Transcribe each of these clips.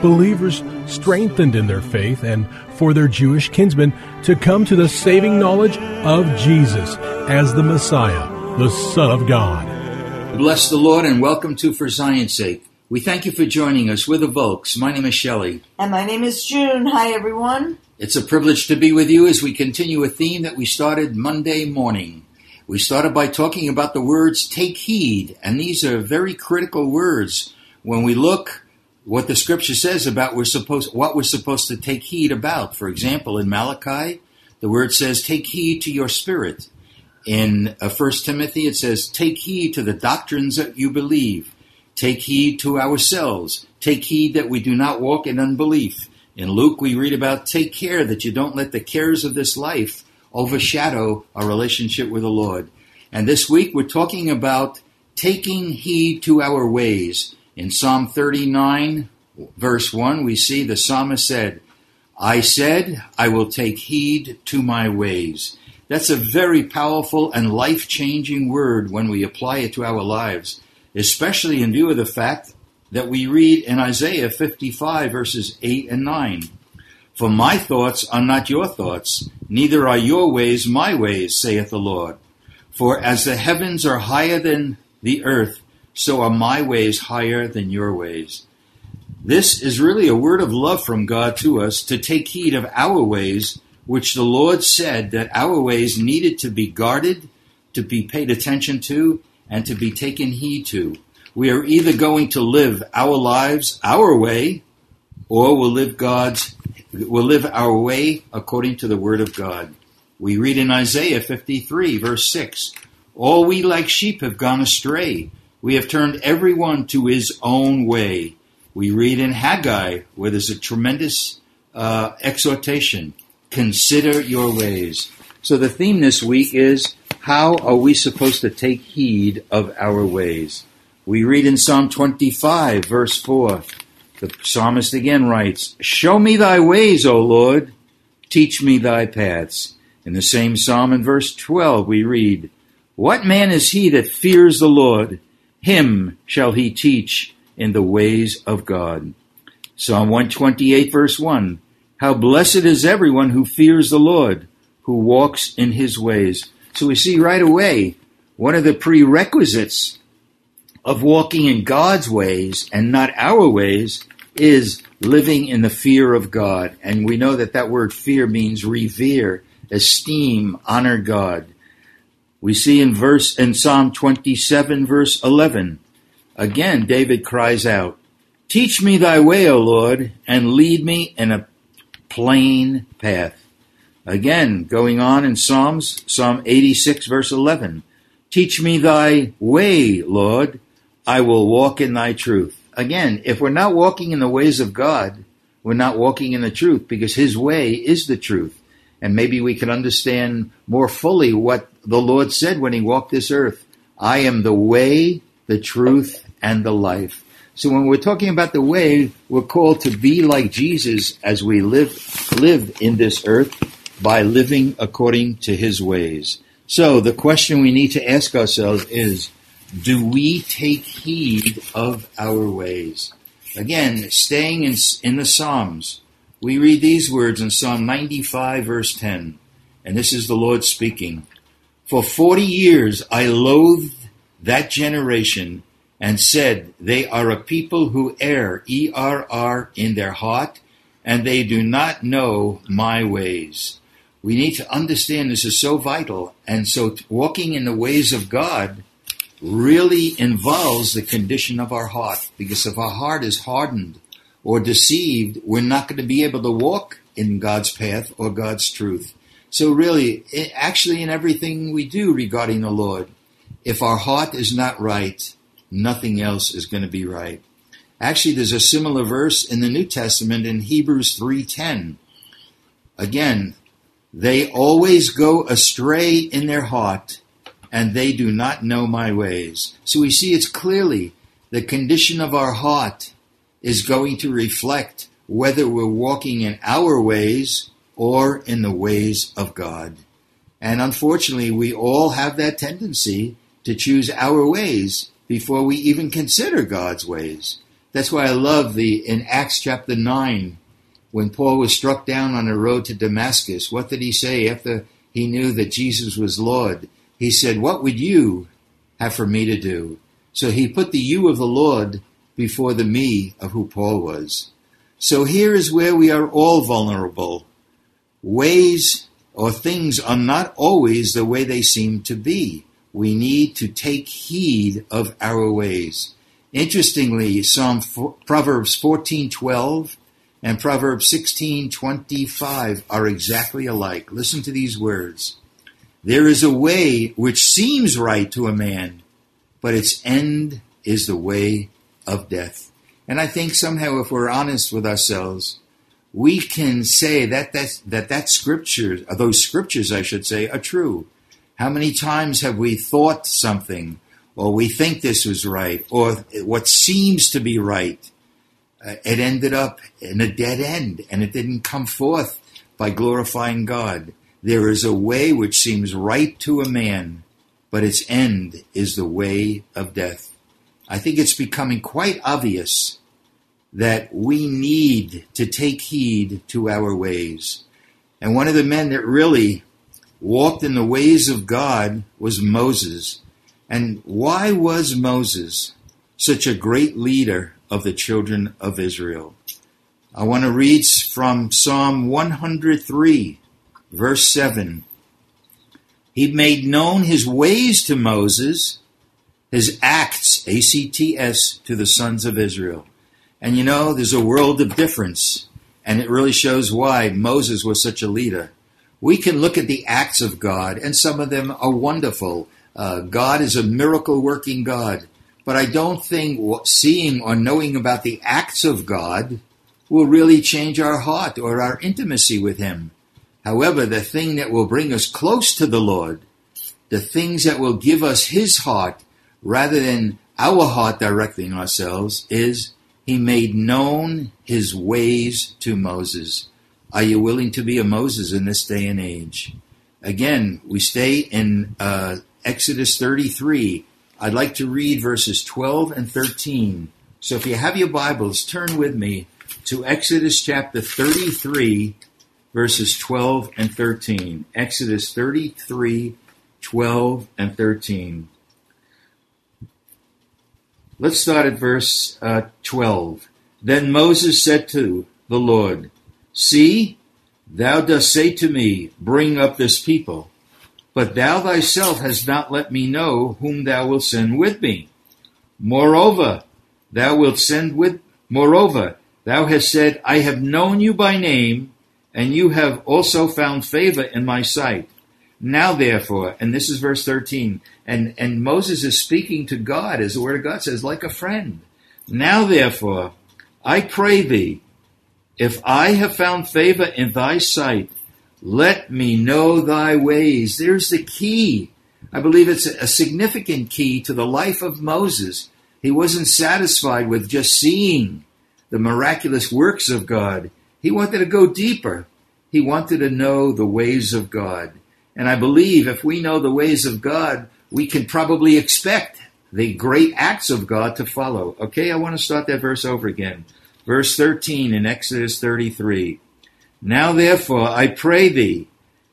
Believers strengthened in their faith and for their Jewish kinsmen to come to the saving knowledge of Jesus as the Messiah, the Son of God. Bless the Lord and welcome to For Zion's Sake. We thank you for joining us. We're the Volks. My name is Shelley. And my name is June. Hi, everyone. It's a privilege to be with you as we continue a theme that we started Monday morning. We started by talking about the words take heed, and these are very critical words. When we look what the scripture says about we're supposed what we're supposed to take heed about. For example, in Malachi, the word says take heed to your spirit. In uh, Timothy it says take heed to the doctrines that you believe. Take heed to ourselves. Take heed that we do not walk in unbelief. In Luke we read about take care that you don't let the cares of this life overshadow our relationship with the Lord. And this week we're talking about taking heed to our ways. In Psalm 39, verse 1, we see the psalmist said, I said, I will take heed to my ways. That's a very powerful and life changing word when we apply it to our lives, especially in view of the fact that we read in Isaiah 55, verses 8 and 9. For my thoughts are not your thoughts, neither are your ways my ways, saith the Lord. For as the heavens are higher than the earth, so are my ways higher than your ways. This is really a word of love from God to us to take heed of our ways, which the Lord said that our ways needed to be guarded, to be paid attention to, and to be taken heed to. We are either going to live our lives our way, or we'll live God's, we'll live our way according to the word of God. We read in Isaiah 53 verse 6, All we like sheep have gone astray. We have turned everyone to his own way. We read in Haggai where there's a tremendous uh, exhortation consider your ways. So the theme this week is how are we supposed to take heed of our ways? We read in Psalm 25, verse 4. The psalmist again writes, Show me thy ways, O Lord, teach me thy paths. In the same psalm in verse 12, we read, What man is he that fears the Lord? Him shall he teach in the ways of God. Psalm 128 verse 1. How blessed is everyone who fears the Lord, who walks in his ways. So we see right away one of the prerequisites of walking in God's ways and not our ways is living in the fear of God. And we know that that word fear means revere, esteem, honor God. We see in verse in Psalm 27 verse 11, again David cries out, Teach me thy way, O Lord, and lead me in a plain path. Again, going on in Psalms, Psalm 86 verse 11, Teach me thy way, Lord, I will walk in thy truth. Again, if we're not walking in the ways of God, we're not walking in the truth because his way is the truth and maybe we can understand more fully what the Lord said when he walked this earth. I am the way, the truth, and the life. So when we're talking about the way, we're called to be like Jesus as we live, live in this earth by living according to his ways. So the question we need to ask ourselves is, do we take heed of our ways? Again, staying in, in the Psalms, we read these words in Psalm 95, verse 10, and this is the Lord speaking. For 40 years I loathed that generation and said, They are a people who err, E R R, in their heart, and they do not know my ways. We need to understand this is so vital. And so walking in the ways of God really involves the condition of our heart. Because if our heart is hardened or deceived, we're not going to be able to walk in God's path or God's truth. So really, eh, actually in everything we do regarding the Lord, if our heart is not right, nothing else is going to be right. Actually, there's a similar verse in the New Testament in Hebrews 3:10. Again, they always go astray in their heart, and they do not know my ways. So we see it's clearly the condition of our heart is going to reflect whether we're walking in our ways or in the ways of God. And unfortunately, we all have that tendency to choose our ways before we even consider God's ways. That's why I love the in Acts chapter 9 when Paul was struck down on the road to Damascus, what did he say after he knew that Jesus was Lord? He said, What would you have for me to do? So he put the you of the Lord before the me of who Paul was. So here is where we are all vulnerable. Ways or things are not always the way they seem to be. We need to take heed of our ways. Interestingly, Psalm Proverbs 14:12 and Proverbs 16:25 are exactly alike. Listen to these words. There is a way which seems right to a man, but its end is the way of death. And I think somehow if we're honest with ourselves, we can say that that that, that scriptures, those scriptures I should say, are true. How many times have we thought something or we think this was right or what seems to be right uh, it ended up in a dead end and it didn't come forth by glorifying God. There is a way which seems right to a man, but its end is the way of death. I think it's becoming quite obvious that we need to take heed to our ways. And one of the men that really walked in the ways of God was Moses. And why was Moses such a great leader of the children of Israel? I want to read from Psalm 103, verse 7. He made known his ways to Moses, his acts, A C T S, to the sons of Israel. And you know, there's a world of difference, and it really shows why Moses was such a leader. We can look at the acts of God, and some of them are wonderful. Uh, God is a miracle working God. But I don't think seeing or knowing about the acts of God will really change our heart or our intimacy with Him. However, the thing that will bring us close to the Lord, the things that will give us His heart rather than our heart directing ourselves, is He made known His ways to Moses. Are you willing to be a Moses in this day and age? Again, we stay in uh, Exodus 33. I'd like to read verses 12 and 13. So if you have your Bibles, turn with me to Exodus chapter 33, verses 12 and 13. Exodus 33, 12 and 13. Let's start at verse uh, 12. Then Moses said to the Lord, See, thou dost say to me, Bring up this people. But thou thyself hast not let me know whom thou wilt send with me. Moreover, thou wilt send with, moreover, thou hast said, I have known you by name, and you have also found favor in my sight. Now therefore, and this is verse 13, and, and Moses is speaking to God, as the word of God says, like a friend. Now therefore, I pray thee, if I have found favor in thy sight, let me know thy ways. There's the key. I believe it's a significant key to the life of Moses. He wasn't satisfied with just seeing the miraculous works of God. He wanted to go deeper. He wanted to know the ways of God. And I believe if we know the ways of God, we can probably expect the great acts of God to follow. Okay, I want to start that verse over again. Verse 13 in Exodus 33. Now therefore I pray thee,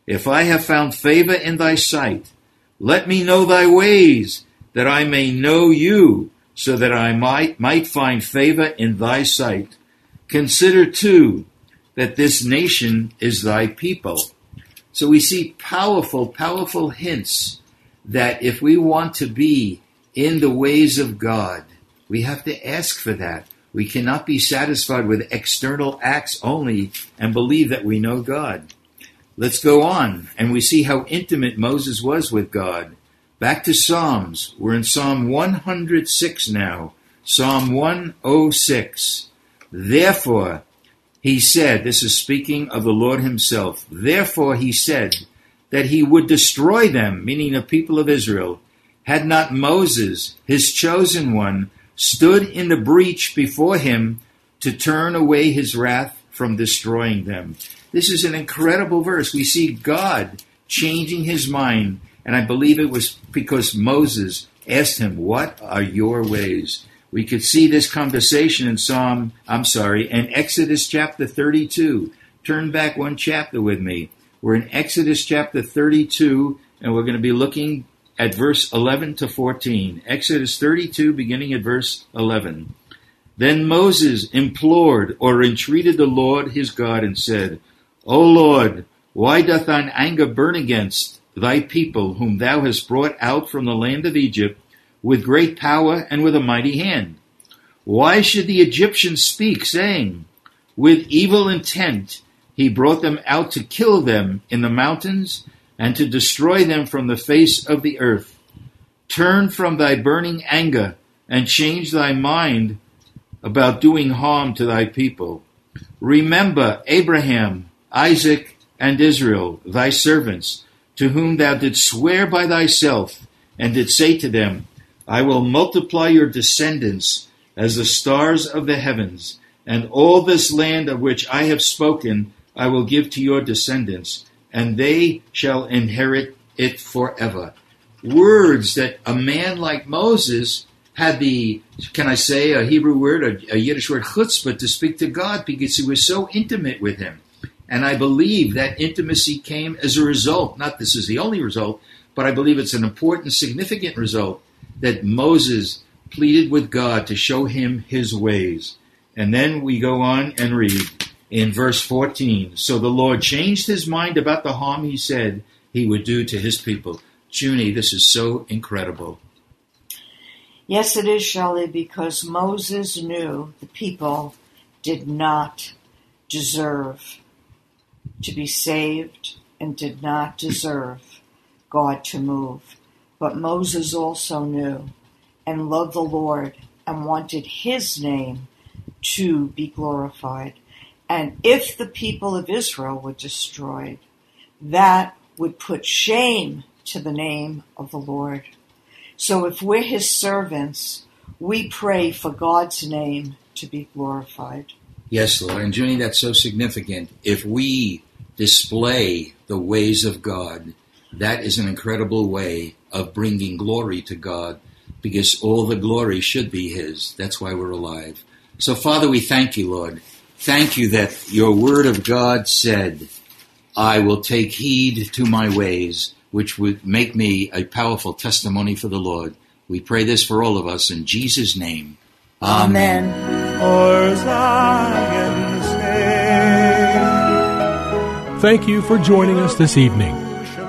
if I have found favor in thy sight, let me know thy ways, that I may know you, so that I might, might find favor in thy sight. Consider too that this nation is thy people. So we see powerful, powerful hints that if we want to be in the ways of God, we have to ask for that. We cannot be satisfied with external acts only and believe that we know God. Let's go on, and we see how intimate Moses was with God. Back to Psalms. We're in Psalm 106 now. Psalm 106. Therefore, he said, this is speaking of the Lord himself, therefore he said that he would destroy them, meaning the people of Israel, had not Moses, his chosen one, stood in the breach before him to turn away his wrath from destroying them. This is an incredible verse. We see God changing his mind, and I believe it was because Moses asked him, What are your ways? We could see this conversation in Psalm, I'm sorry, in Exodus chapter 32. Turn back one chapter with me. We're in Exodus chapter 32, and we're going to be looking at verse 11 to 14. Exodus 32, beginning at verse 11. Then Moses implored or entreated the Lord his God and said, O Lord, why doth thine anger burn against thy people, whom thou hast brought out from the land of Egypt with great power and with a mighty hand? Why should the Egyptians speak, saying, With evil intent he brought them out to kill them in the mountains and to destroy them from the face of the earth. Turn from thy burning anger and change thy mind about doing harm to thy people. Remember Abraham, Isaac, and Israel, thy servants, to whom thou didst swear by thyself, and didst say to them, I will multiply your descendants as the stars of the heavens, and all this land of which I have spoken I will give to your descendants and they shall inherit it forever. Words that a man like Moses had the, can I say a Hebrew word, a, a Yiddish word, chutzpah, to speak to God because he was so intimate with him. And I believe that intimacy came as a result, not this is the only result, but I believe it's an important, significant result that Moses pleaded with God to show him his ways. And then we go on and read in verse 14. So the Lord changed his mind about the harm he said he would do to his people. Junie, this is so incredible. Yes, it is, Shelley, because Moses knew the people did not deserve to be saved and did not deserve God to move. But Moses also knew and loved the Lord and wanted his name to be glorified. And if the people of Israel were destroyed, that would put shame to the name of the Lord. So if we're his servants, we pray for God's name to be glorified. Yes, Lord. And Junie, that's so significant. If we display the ways of God, that is an incredible way of bringing glory to God because all the glory should be His. That's why we're alive. So, Father, we thank you, Lord, Thank you that your word of God said, I will take heed to my ways, which would make me a powerful testimony for the Lord. We pray this for all of us in Jesus' name. Amen. Thank you for joining us this evening.